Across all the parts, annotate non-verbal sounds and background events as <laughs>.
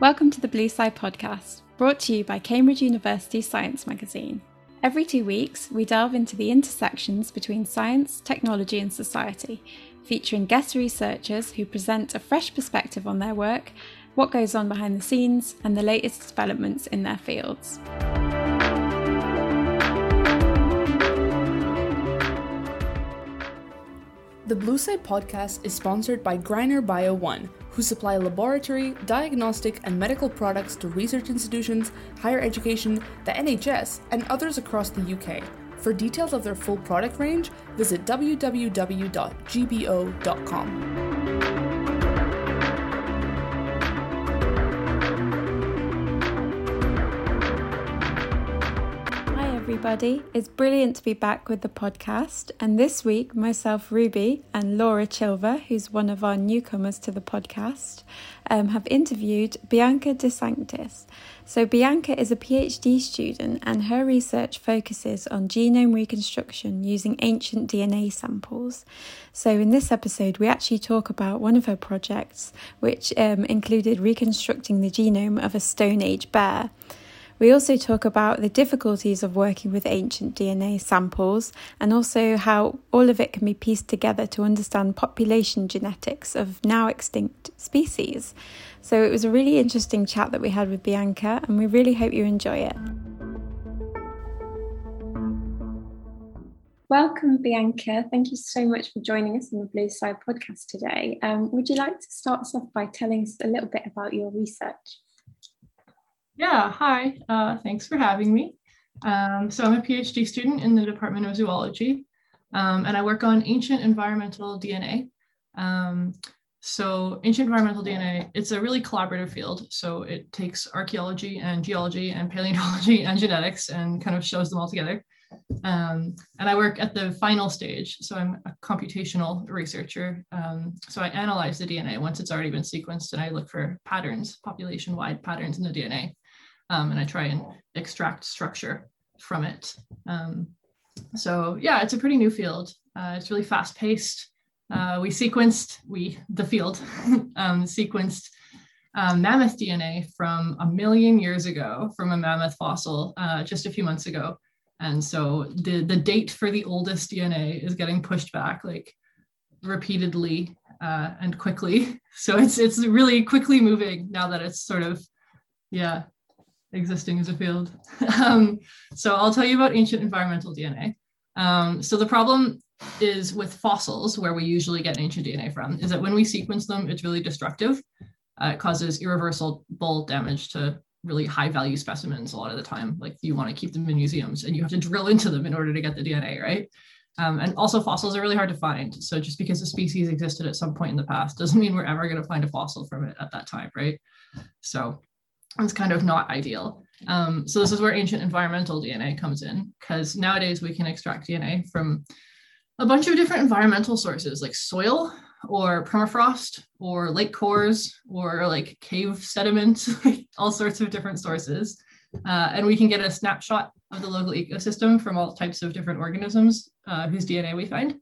Welcome to the Blue Sci podcast, brought to you by Cambridge University Science Magazine. Every two weeks, we delve into the intersections between science, technology, and society, featuring guest researchers who present a fresh perspective on their work, what goes on behind the scenes, and the latest developments in their fields. The Blue Sci podcast is sponsored by Greiner Bio-One, who supply laboratory, diagnostic, and medical products to research institutions, higher education, the NHS, and others across the UK. For details of their full product range, visit www.gbo.com. everybody. It's brilliant to be back with the podcast. And this week, myself, Ruby, and Laura Chilver, who's one of our newcomers to the podcast, um, have interviewed Bianca De Sanctis. So, Bianca is a PhD student, and her research focuses on genome reconstruction using ancient DNA samples. So, in this episode, we actually talk about one of her projects, which um, included reconstructing the genome of a Stone Age bear. We also talk about the difficulties of working with ancient DNA samples and also how all of it can be pieced together to understand population genetics of now extinct species. So it was a really interesting chat that we had with Bianca, and we really hope you enjoy it. Welcome, Bianca. Thank you so much for joining us on the Blue Sci podcast today. Um, would you like to start us off by telling us a little bit about your research? Yeah, hi. Uh, thanks for having me. Um, so I'm a PhD student in the Department of Zoology, um, and I work on ancient environmental DNA. Um, so ancient environmental DNA, it's a really collaborative field. So it takes archaeology and geology and <laughs> paleontology and genetics and kind of shows them all together. Um, and I work at the final stage. So I'm a computational researcher. Um, so I analyze the DNA once it's already been sequenced and I look for patterns, population wide patterns in the DNA um, and I try and extract structure from it. Um, so yeah, it's a pretty new field. Uh, it's really fast paced. Uh, we sequenced, we, the field, <laughs> um, sequenced um, mammoth DNA from a million years ago from a mammoth fossil uh, just a few months ago. And so the, the date for the oldest DNA is getting pushed back like repeatedly uh, and quickly. <laughs> So it's, it's really quickly moving now that it's sort of, yeah, existing as a field. <laughs> um, so I'll tell you about ancient environmental DNA. Um, so the problem is with fossils, where we usually get ancient DNA from, is that when we sequence them, it's really destructive. Uh, it causes irreversible damage to really high value specimens a lot of the time. Like you want to keep them in museums and you have to drill into them in order to get the DNA, right? Um, and also fossils are really hard to find. So just because a species existed at some point in the past doesn't mean we're ever going to find a fossil from it at that time, right? So it's kind of not ideal. Um, so this is where ancient environmental DNA comes in, because nowadays we can extract DNA from a bunch of different environmental sources like soil or permafrost or lake cores or like cave sediment, <laughs> all sorts of different sources. Uh, and we can get a snapshot of the local ecosystem from all types of different organisms uh, whose DNA we find.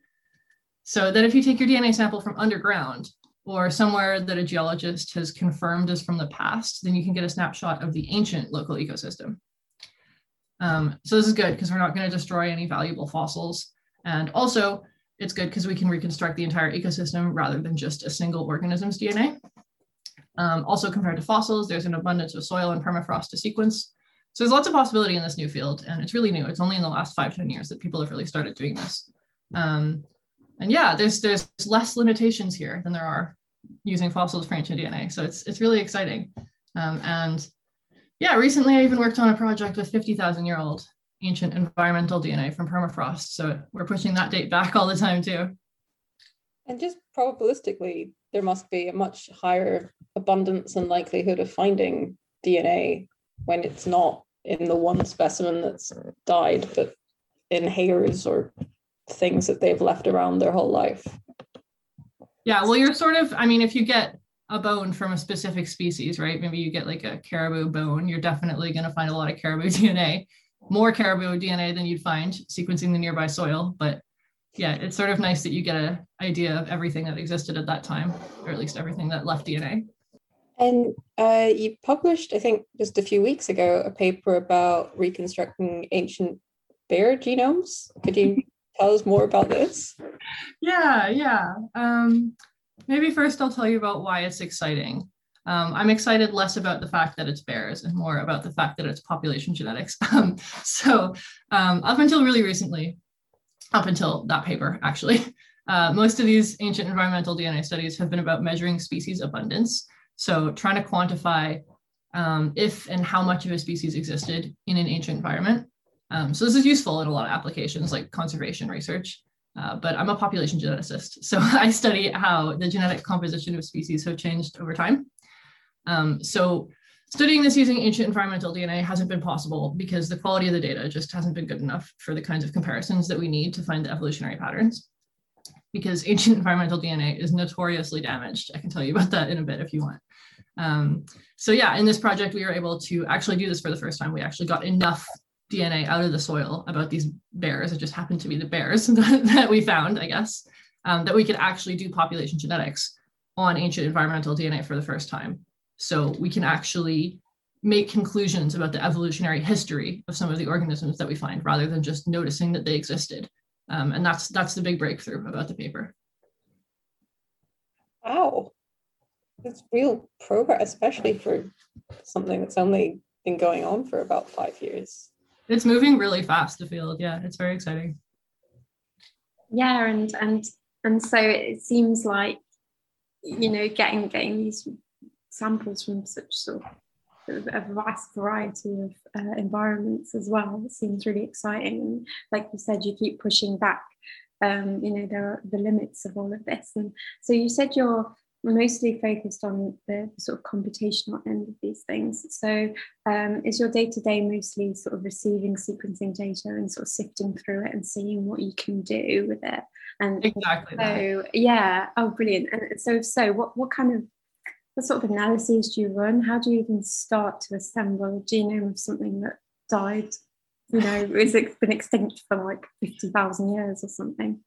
So that if you take your DNA sample from underground, or somewhere that a geologist has confirmed is from the past, then you can get a snapshot of the ancient local ecosystem. Um, so this is good because we're not going to destroy any valuable fossils. And also it's good because we can reconstruct the entire ecosystem rather than just a single organism's DNA. Um, also compared to fossils, there's an abundance of soil and permafrost to sequence. So there's lots of possibility in this new field and it's really new. It's only in the last five ten years that people have really started doing this. Um, and yeah, there's there's less limitations here than there are using fossils for ancient DNA. So it's it's really exciting. Um, and yeah, recently I even worked on a project with 50,000 year old ancient environmental DNA from permafrost. So we're pushing that date back all the time too. And just probabilistically, there must be a much higher abundance and likelihood of finding DNA when it's not in the one specimen that's died, but in hairs or things that they've left around their whole life. Yeah, well, you're sort of, I mean, if you get a bone from a specific species, right? Maybe you get like a caribou bone, you're definitely going to find a lot of caribou <laughs> DNA, more caribou DNA than you'd find sequencing the nearby soil. But yeah, it's sort of nice that you get an idea of everything that existed at that time, or at least everything that left DNA. And uh, you published, I think, just a few weeks ago, a paper about reconstructing ancient bear genomes. Could you tell us more about this? Yeah, yeah. Um, maybe first I'll tell you about why it's exciting. Um, I'm excited less about the fact that it's bears and more about the fact that it's population genetics. <laughs> Um, so um, up until really recently, up until that paper actually, <laughs> uh, most of these ancient environmental DNA studies have been about measuring species abundance. So trying to quantify um, if and how much of a species existed in an ancient environment. Um, so this is useful in a lot of applications like conservation research. Uh, but I'm a population geneticist, <laughs> so I study how the genetic composition of species have changed over time. Um, so studying this using ancient environmental DNA hasn't been possible because the quality of the data just hasn't been good enough for the kinds of comparisons that we need to find the evolutionary patterns. Because ancient environmental DNA is notoriously damaged. I can tell you about that in a bit if you want. Um, so yeah, in this project, we were able to actually do this for the first time. We actually got enough DNA out of the soil about these bears. It just happened to be the bears <laughs> that, that we found, I guess, um, that we could actually do population genetics on ancient environmental DNA for the first time. So we can actually make conclusions about the evolutionary history of some of the organisms that we find rather than just noticing that they existed. Um, and that's that's the big breakthrough about the paper. Wow. It's real progress, especially for something that's only been going on for about five years. It's moving really fast, the field. Yeah, it's very exciting. Yeah, and and and so it seems like you know getting getting these samples from such sort of a vast variety of uh, environments as well. It seems really exciting. And like you said, you keep pushing back. Um, you know, there are the limits of all of this. And so you said you're mostly focused on the sort of computational end of these things. So um, is your day to day mostly sort of receiving sequencing data and sort of sifting through it and seeing what you can do with it? And exactly. So that. yeah, oh, brilliant. And so, so what what kind of what sort of analyses do you run? How do you even start to assemble a genome of something that died? You know, is it been extinct for like fifty thousand years or something?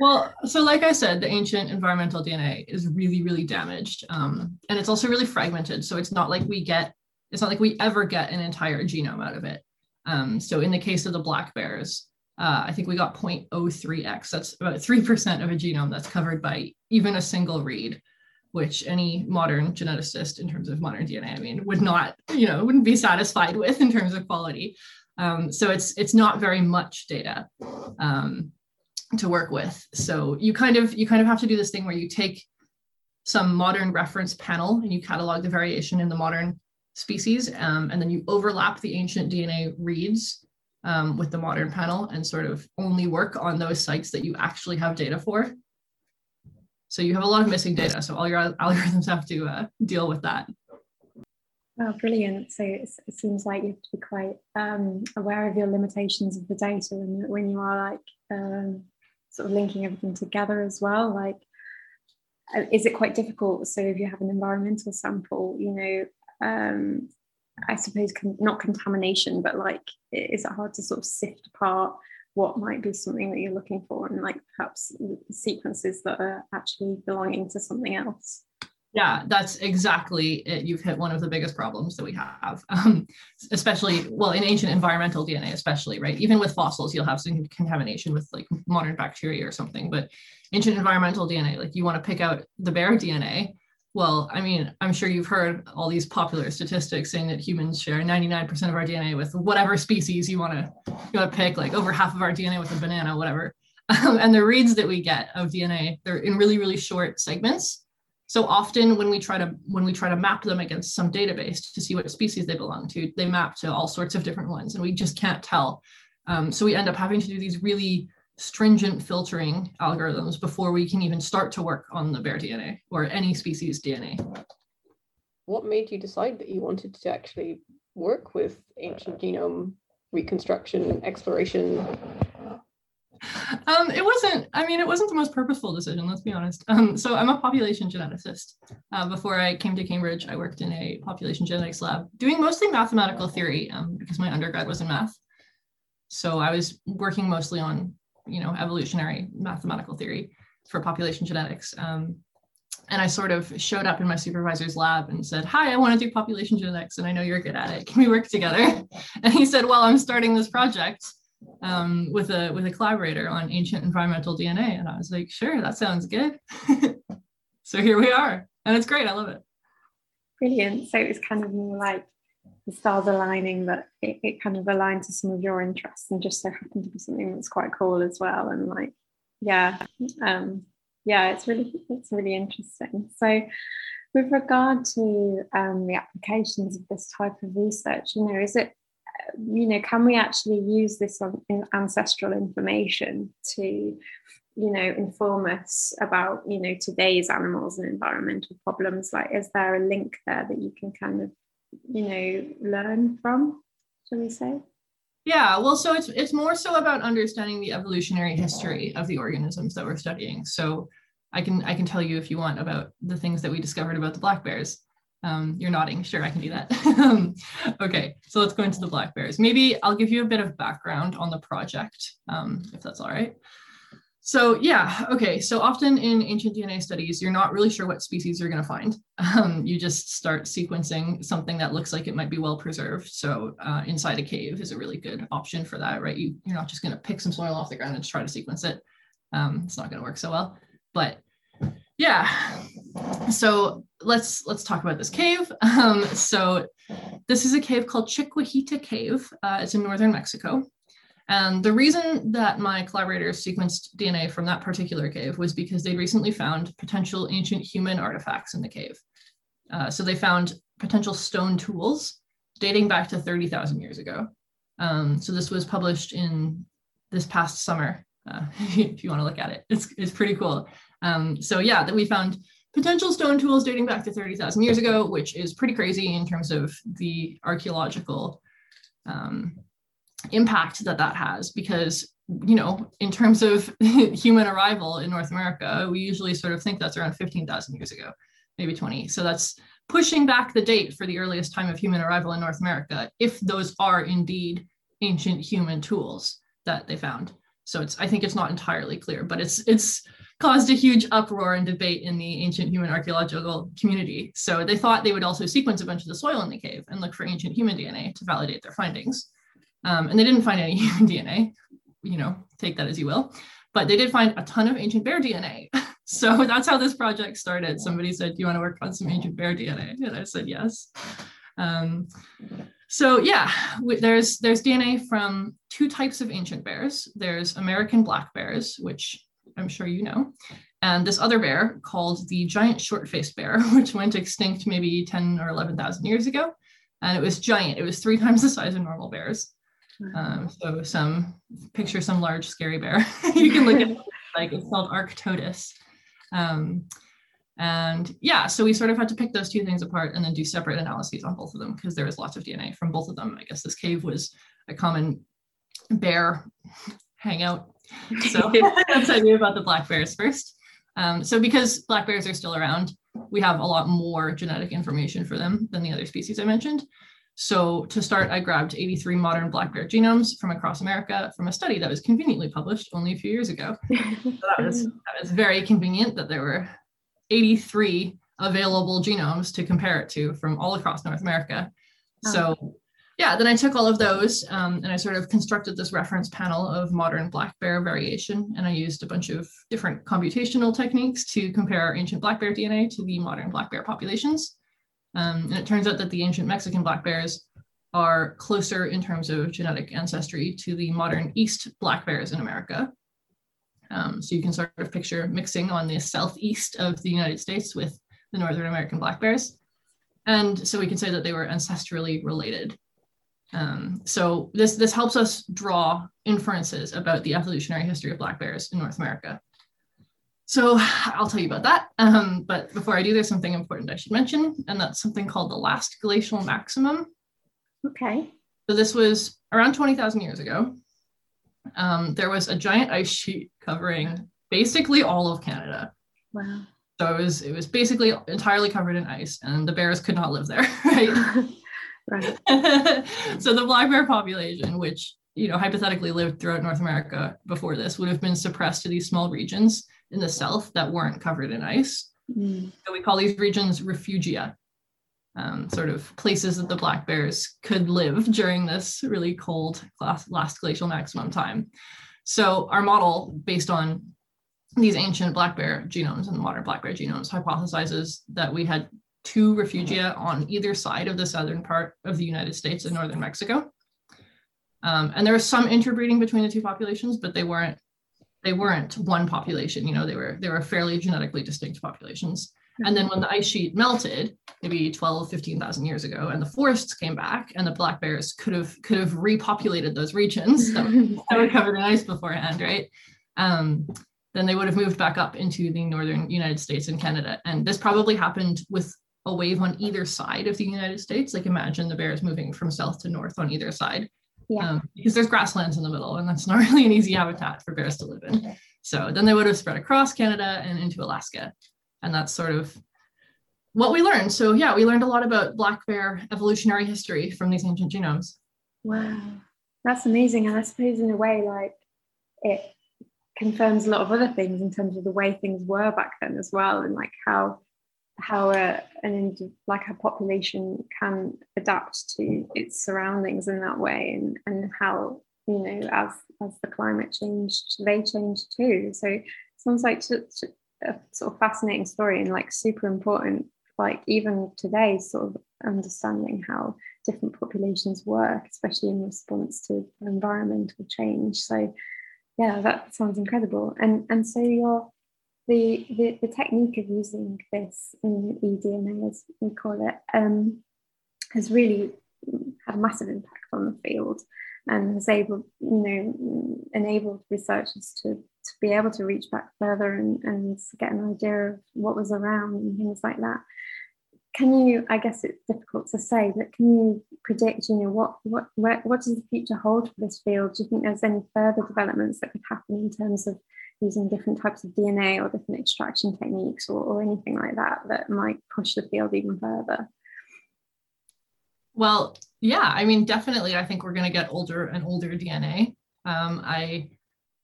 Well, so like I said, the ancient environmental DNA is really, really damaged. Um, and it's also really fragmented. So it's not like we get, it's not like we ever get an entire genome out of it. Um, so in the case of the black bears, uh, I think we got 0.03x. That's about 3% of a genome that's covered by even a single read, which any modern geneticist in terms of modern DNA, I mean, would not, you know, wouldn't be satisfied <laughs> with in terms of quality. Um, so it's it's not very much data. Um, to work with. So you kind of you kind of have to do this thing where you take some modern reference panel and you catalog the variation in the modern species, um, and then you overlap the ancient DNA reads um, with the modern panel and sort of only work on those sites that you actually have data for. So you have a lot of missing data. So all your algorithms have to uh, deal with that. Oh, brilliant. So it seems like you have to be quite um, aware of your limitations of the data when, when you are like um, sort of linking everything together as well like uh, is it quite difficult? So if you have an environmental sample you know um, i suppose con- not contamination but like is it hard to sort of sift apart what might be something that you're looking for and like perhaps sequences that are actually belonging to something else yeah, that's exactly it. You've hit one of the biggest problems that we have, <laughs> um, especially, well, in ancient environmental DNA, especially, right? Even with fossils, you'll have some contamination with like modern bacteria or something. But ancient environmental DNA, like you want to pick out the bear DNA. Well, I mean, I'm sure you've heard all these popular statistics saying that humans share 99% of our DNA with whatever species you want to you want to pick, like over half of our DNA with a banana, whatever. <laughs> Um, and the reads that we get of DNA, they're in really, really short segments so often when we try to when we try to map them against some database to see what species they belong to, they map to all sorts of different ones, and we just can't tell. Um, so we end up having to do these really stringent filtering algorithms before we can even start to work on the bear DNA or any species DNA. What made you decide that you wanted to actually work with ancient genome reconstruction exploration um, it wasn't, I mean, it wasn't the most purposeful decision, let's be honest. Um, so I'm a population geneticist. Uh, before I came to Cambridge, I worked in a population genetics lab doing mostly mathematical theory um, because my undergrad was in math. So I was working mostly on, you know, evolutionary mathematical theory for population genetics. Um, and I sort of showed up in my supervisor's lab and said, Hi, I want to do population genetics, and I know you're good at it. Can we work together? <laughs> And he said, Well, I'm starting this project um, with a with a collaborator on ancient environmental DNA. And I was like, Sure, that sounds good. <laughs> so here we are. And it's great. I love it. Brilliant. So it was kind of more like the stars aligning that it, it kind of aligned to some of your interests and just so happened to be something that's quite cool as well. And like, yeah, um, yeah, it's really it's really interesting. So, with regard to um, the applications of this type of research, you know, is it you know can we actually use this ancestral information to you know inform us about you know today's animals and environmental problems like is there a link there that you can kind of you know learn from shall we say yeah, well, so it's it's more so about understanding the evolutionary history of the organisms that we're studying. So I can I can tell you if you want about the things that we discovered about the black bears. Um, you're nodding. Sure, I can do that. <laughs> okay, so let's go into the black bears. Maybe I'll give you a bit of background on the project, um, if that's all right. So yeah, okay. So often in ancient DNA studies, you're not really sure what species you're going to find. <laughs> Um, you just start sequencing something that looks like it might be well preserved. So uh, inside a cave is a really good option for that, right? You, you're not just going to pick some soil off the ground and try to sequence it. Um, it's not going to work so well. But yeah, so let's let's talk about this cave. <laughs> Um, so this is a cave called Chiquihuite Cave. Uh, it's in northern Mexico. And the reason that my collaborators sequenced DNA from that particular cave was because they recently found potential ancient human artifacts in the cave. Uh, so they found potential stone tools dating back to 30,000 years ago. Um, so this was published in this past summer, uh, <laughs> if you want to look at it. It's, it's pretty cool. Um, so yeah, that we found potential stone tools dating back to 30,000 years ago, which is pretty crazy in terms of the archaeological um, impact that that has because you know in terms of <laughs> human arrival in north america we usually sort of think that's around 15000 years ago maybe 20 so that's pushing back the date for the earliest time of human arrival in north america if those are indeed ancient human tools that they found. So it's i think it's not entirely clear but it's it's caused a huge uproar and debate in the ancient human archaeological community so they thought they would also sequence a bunch of the soil in the cave and look for ancient human dna to validate their findings um, and they didn't find any <laughs> human DNA, you know, take that as you will, but they did find a ton of ancient bear DNA. <laughs> so that's how this project started. Somebody said, Do you want to work on some ancient bear DNA? And I said, Yes. Um, so yeah, there's there's DNA from two types of ancient bears. There's American black bears, which I'm sure you know, and this other bear called the giant short-faced bear, <laughs> which went extinct maybe 10 or 11,000 years ago. And it was giant. It was three <laughs> times the size of normal bears. Um, so some picture some large scary bear. <laughs> you can look at it like it's called Arctodus. Um, and yeah, so we sort of had to pick those two things apart and then do separate analyses on both of them because there was lots of DNA from both of them. I guess this cave was a common bear hangout. <laughs> So I'll tell you about the black bears first. Um, so because black bears are still around, we have a lot more genetic information for them than the other species I mentioned. So to start, I grabbed 83 modern black bear genomes from across America from a study that was conveniently published only a few years ago. so <laughs> that, was, that was very convenient that there were 83 available genomes to compare it to from all across North America. So yeah, then I took all of those um, and I sort of constructed this reference panel of modern black bear variation. And I used a bunch of different computational techniques to compare ancient black bear DNA to the modern black bear populations. Um, and it turns out that the ancient Mexican black bears are closer in terms of genetic ancestry to the modern East black bears in America. Um, so you can sort of picture mixing on the southeast of the United States with the Northern American black bears. And so we can say that they were ancestrally related. Um, so this, this helps us draw inferences about the evolutionary history of black bears in North America. So I'll tell you about that. Um, but before I do, there's something important I should mention, and that's something called the last glacial maximum. Okay. So this was around 20,000 years ago. Um, there was a giant ice sheet covering basically all of Canada. Wow. So it was it was basically entirely covered in ice, and the bears could not live there, <laughs> right? <laughs> right. <laughs> so the black bear population, which you know hypothetically lived throughout North America before this, would have been suppressed to these small regions in the south that weren't covered in ice. Mm. So we call these regions refugia, um, sort of places that the black bears could live <laughs> during this really cold last glacial maximum time. So our model, based on these ancient black bear genomes and modern black bear genomes, hypothesizes that we had two refugia on either side of the southern part of the United States and northern Mexico. Um, and there was some interbreeding between the two populations, but they weren't they weren't one population. You know, they were they were fairly genetically distinct populations. And then when the ice sheet melted, maybe 12, 15,000 years ago, and the forests came back, and the black bears could have could have repopulated those regions that, <laughs> that were covered in ice beforehand, right? Um, then they would have moved back up into the northern United States and Canada. And this probably happened with a wave on either side of the United States. Like imagine the bears moving from south to north on either side. Yeah. Um, because there's grasslands in the middle, and that's <laughs> not really an easy habitat for bears to live in. So then they would have spread across Canada and into Alaska. And that's sort of what we learned. So yeah, we learned a lot about black bear evolutionary history from these ancient genomes. Wow. That's amazing. And I suppose in a way, like it confirms a lot of other things in terms of the way things were back then as well, and like how how a, an like a population can adapt to its surroundings in that way and, and how you know as as the climate changed they changed too. So it sounds like such a sort of fascinating story and like super important like even today sort of understanding how different populations work especially in response to environmental change. So yeah that sounds incredible. And and so you're the, the, the technique of using this in eDNA, as we call it, um, has really had a massive impact on the field and has able, you know, enabled researchers to, to be able to reach back further and, and get an idea of what was around and things like that. Can you, I guess it's difficult to say, but can you predict, you know, what what where, what does the future hold for this field? Do you think there's any further developments that could happen in terms of using different types of DNA or different extraction techniques or, or anything like that that might push the field even further? Well, yeah, I mean, definitely, I think we're going to get older and older DNA. Um, I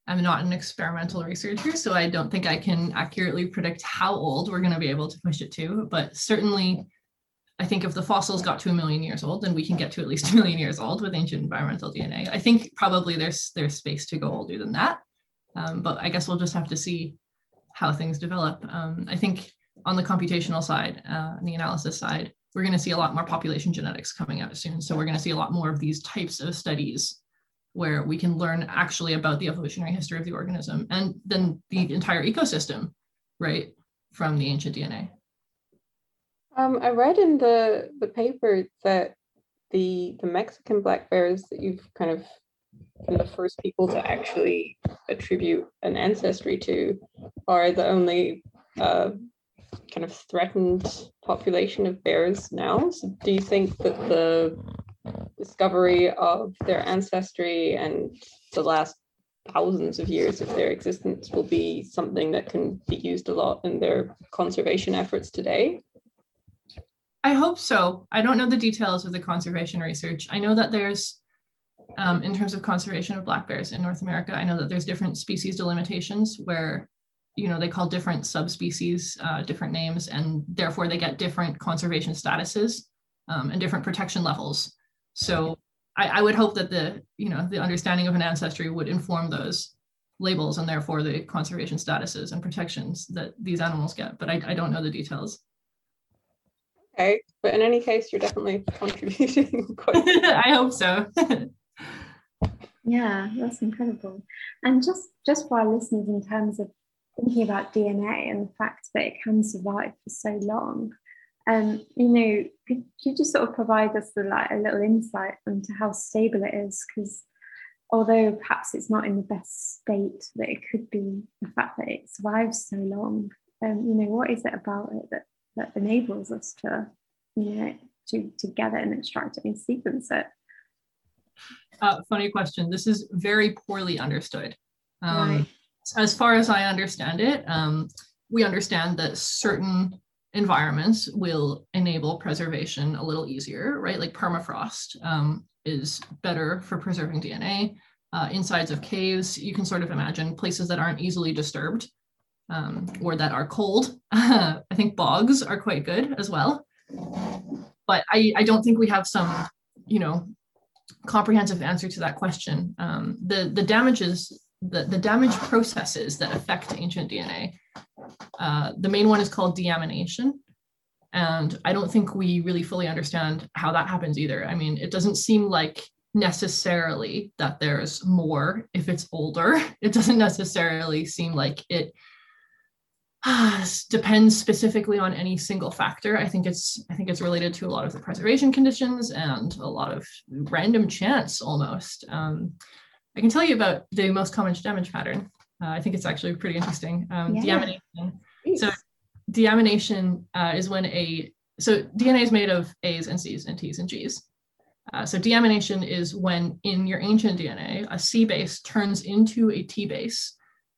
am not an experimental researcher, so I don't think I can accurately predict how old we're going to be able to push it to. But certainly, I think if the fossils got to a million years old, then we can get to at least a million years old with ancient environmental DNA. I think probably there's there's space to go older than that. Um, but I guess we'll just have to see how things develop. Um, I think on the computational side, uh, the analysis side, we're going to see a lot more population genetics coming out soon. So we're going to see a lot more of these types of studies where we can learn actually about the evolutionary history of the organism and then the entire ecosystem, right, from the ancient DNA. Um, I read in the the paper that the the Mexican black bears that you've kind of the first people to actually attribute an ancestry to are the only uh, kind of threatened population of bears now. So do you think that the discovery of their ancestry and the last thousands of years of their existence will be something that can be used a lot in their conservation efforts today? I hope so. I don't know the details of the conservation research. I know that there's um, in terms of conservation of black bears in North America, I know that there's different species delimitations where, you know, they call different subspecies uh, different names, and therefore they get different conservation statuses um, and different protection levels. So I, I, would hope that the, you know, the understanding of an ancestry would inform those labels and therefore the conservation statuses and protections that these animals get. But I, I don't know the details. Okay, but in any case, you're definitely contributing. <laughs> Quite <laughs> I hope so. <laughs> Yeah, that's incredible. And just just for our listeners, in terms of thinking about DNA and the fact that it can survive for so long, um, you know, could you just sort of provide us with like a little insight into how stable it is? Because although perhaps it's not in the best state that it could be, the fact that it survives so long, um, you know, what is it about it that that enables us to, you know, to to gather and extract it and sequence it? Uh, funny question. This is very poorly understood. Um, right. As far as I understand it, um, we understand that certain environments will enable preservation a little easier, right? Like permafrost um, is better for preserving DNA. Uh, insides of caves, you can sort of imagine places that aren't easily disturbed um, or that are cold. <laughs> I think bogs are quite good as well. But I, I don't think we have some, you know, comprehensive answer to that question. Um, the, the damages, the, the damage processes that affect ancient DNA, uh, the main one is called deamination. And I don't think we really fully understand how that happens either. I mean, it doesn't seem like necessarily that there's more if it's older. <laughs> It doesn't necessarily seem like it depends specifically on any single factor. I think it's I think it's related to a lot of the preservation conditions and a lot of random chance almost. Um, I can tell you about the most common damage pattern. Uh, I think it's actually pretty interesting. Um, yeah. Deamination. So deamination uh, is when a so DNA is made of A's and C's and T's and G's. Uh, so deamination is when in your ancient DNA, a C base turns into a T base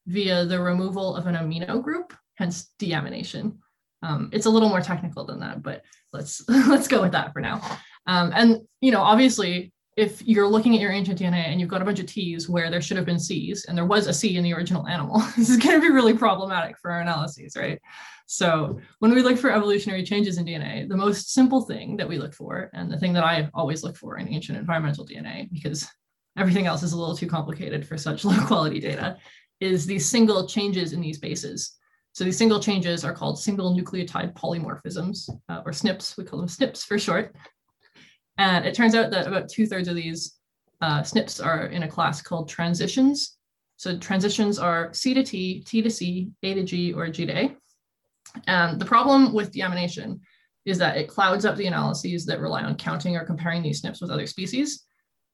via the removal of an amino group hence deamination. Um, it's a little more technical than that, but let's <laughs> let's go with that for now. Um, and you know, obviously, if you're looking at your ancient DNA and you've got a bunch of T's where there should have been C's and there was a C in the original animal, <laughs> this is going to be really problematic for our analyses, right? So when we look for evolutionary changes in DNA, the most simple thing that we look for, and the thing that I always look for in ancient environmental DNA, because everything else is a little too complicated for such <laughs> low quality data, is these single changes in these bases. So these single changes are called single nucleotide polymorphisms, uh, or SNPs. We call them SNPs for short. And it turns out that about two thirds of these uh, SNPs are in a class called transitions. So transitions are C to T, T to C, A to G, or G to A. And the problem with deamination is that it clouds up the analyses that rely on counting or comparing these SNPs with other species.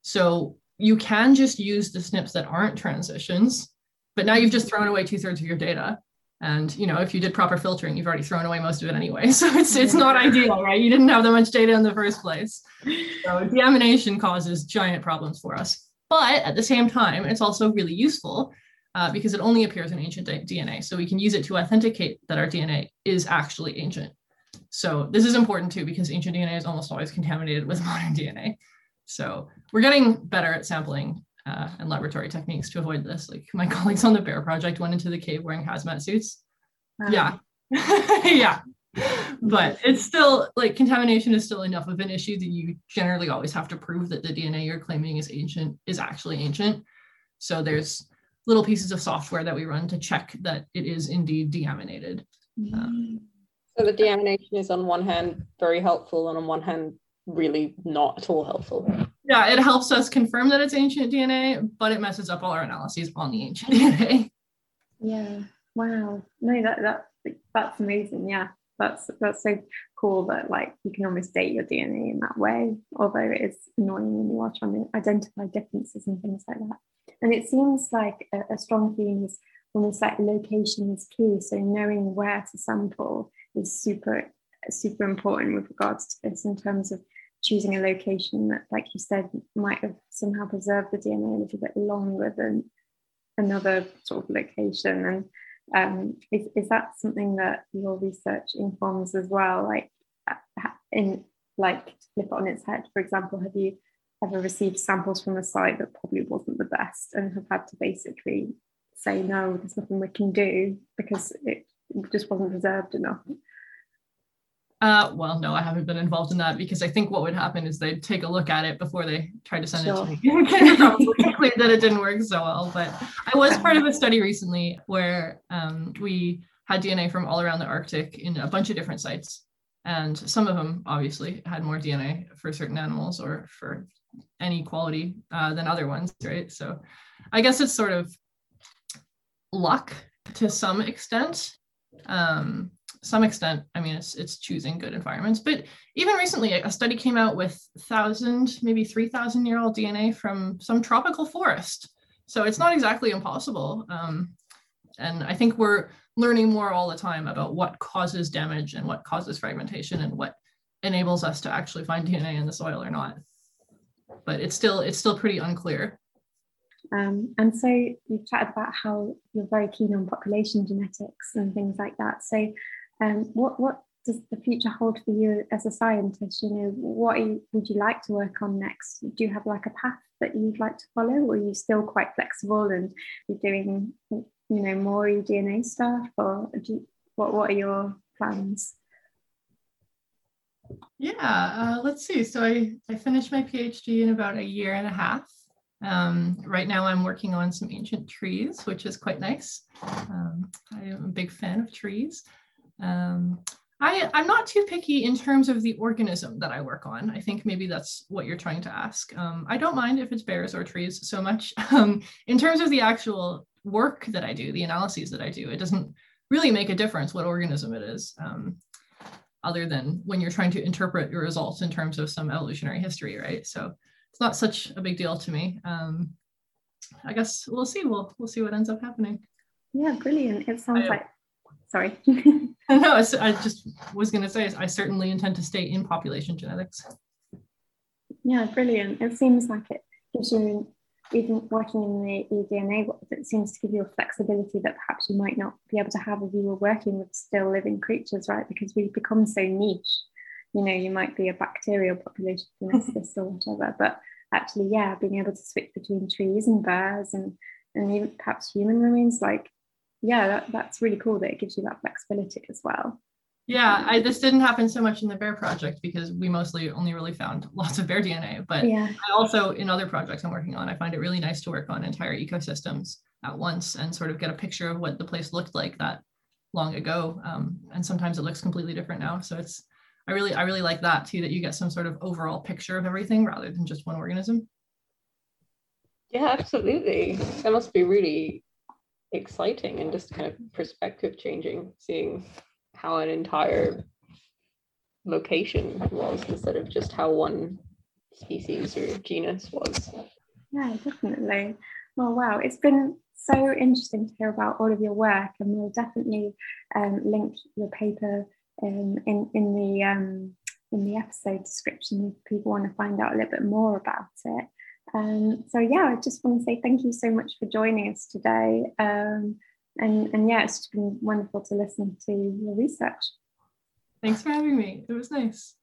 So you can just use the SNPs that aren't transitions, but now you've just thrown away two thirds of your data and you know if you did proper filtering you've already thrown away most of it anyway. <laughs> So it's it's not ideal right? You didn't have that much data in the first place. So deamination causes giant problems for us. But at the same time it's also really useful uh, because it only appears in ancient dna so we can use it to authenticate that our dna is actually ancient. So this is important too because ancient dna is almost always contaminated with <laughs> modern dna so we're getting better at sampling uh, and laboratory techniques to avoid this. Like my <laughs> colleagues on the Bear Project went into the cave wearing hazmat suits. Wow. Yeah. <laughs> yeah. But it's still like contamination is still enough of an issue that you generally always have to prove that the DNA you're claiming is ancient is actually ancient. So there's little pieces of software that we run to check that it is indeed deaminated. Um, so the deamination is on one hand very helpful and on one hand really not at all helpful. Yeah, it helps us confirm that it's ancient DNA, but it messes up all our analyses on the ancient <laughs> DNA. Yeah. Wow. No, that that that's amazing. Yeah. That's that's so cool that like you can almost date your DNA in that way, although it is annoying when you are trying to identify differences and things like that. And it seems like a, a strong theme is almost like location is key. So knowing where to sample is super super important with regards to this in terms of choosing a location that, like you said, might have somehow preserved the DNA a little bit longer than another sort of location. And um, is, is that something that your research informs as well? Like, uh, in like flip it on its head, for example, have you ever received samples from a site that probably wasn't the best and have had to basically say no, there's nothing we can do because it just wasn't preserved enough? Uh, well, no, I haven't been involved in that because I think what would happen is they'd take a look at it before they tried to send sure. it to me. <laughs> conclude that it didn't work so well. But I was part of a study recently where um, we had DNA from all around the Arctic in a bunch of different sites. And some of them obviously had more DNA for certain animals or for any quality uh, than other ones, right? So I guess it's sort of luck to some extent. Um, some extent, I mean, it's it's choosing good environments. But even recently, a study came out with thousand, maybe three thousand year old DNA from some tropical forest. So it's not exactly impossible. Um, and I think we're learning more all the time about what causes damage and what causes fragmentation and what enables us to actually find DNA in the soil or not. But it's still it's still pretty unclear. Um, and so you've chatted about how you're very keen on population genetics and things like that. So um, what what does the future hold for you as a scientist? You know, what you, would you like to work on next? Do you have like a path that you'd like to follow, or are you still quite flexible and you're doing you know, more eDNA stuff, or you, what what are your plans? Yeah, uh, let's see. So I, I finished my PhD in about a year and a half. Um, right now I'm working on some ancient trees, which is quite nice. Um, I am a big fan of trees. Um, I, I'm not too picky in terms of the organism that I work on. I think maybe that's what you're trying to ask. Um, I don't mind if it's bears or trees so much. <laughs> Um, in terms of the actual work that I do, the analyses that I do, it doesn't really make a difference what organism it is, um, other than when you're trying to interpret your results in terms of some evolutionary history, right? So it's not such a big deal to me. Um, I guess we'll see. We'll we'll see what ends up happening. Yeah, brilliant. It sounds I, like. Sorry. <laughs> no, I <laughs> just was going to say I certainly intend to stay in population genetics. Yeah, brilliant. It seems like it gives you even working in the eDNA, it seems to give you a flexibility that perhaps you might not be able to have if you were working with still living creatures, right? Because we've become so niche. You know, you might be a bacterial population geneticist or whatever, but actually, yeah, being able to switch between trees and birds and and even perhaps human remains, like, yeah, that, that's really cool that it gives you that flexibility as well. Yeah, I, this didn't happen so much in the bear project because we mostly only really found <laughs> lots of bear DNA. But yeah. I also, in other projects I'm working on, I find it really nice to work on entire ecosystems at once and sort of get a picture of what the place looked like that long ago. Um, and sometimes it looks completely different now. So it's, I really, I really like that too, that you get some sort of overall picture of everything rather than just one organism. Yeah, absolutely. That must be really exciting and just kind of perspective changing, seeing how an entire location was instead of just how one species or genus was. Yeah, definitely. Well, wow, it's been so interesting to hear about all of your work, and we'll definitely um, link your paper um, in in the um, in the episode description if people want to find out a little bit more about it. Um, so yeah, I just want to say thank you so much for joining us today. Um, and and yeah, it's been wonderful to listen to your research. Thanks for having me. It was nice.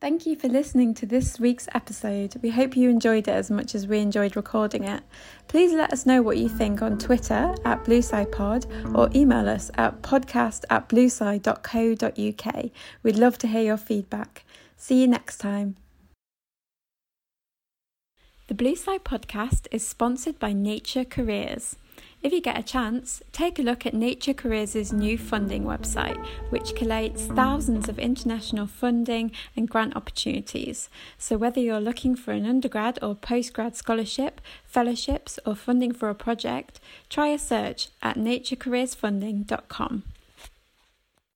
Thank you for listening to this week's episode. We hope you enjoyed it as much as we enjoyed recording it. Please let us know what you think on Twitter at BlueSciPod or email us at podcast at bluesci.co.uk. We'd love to hear your feedback. See you next time. The Blue Sci podcast is sponsored by Nature Careers. If you get a chance, take a look at Nature Careers' new funding website, which collates thousands of international funding and grant opportunities. So, whether you're looking for an undergrad or postgrad scholarship, fellowships, or funding for a project, try a search at naturecareersfunding.com.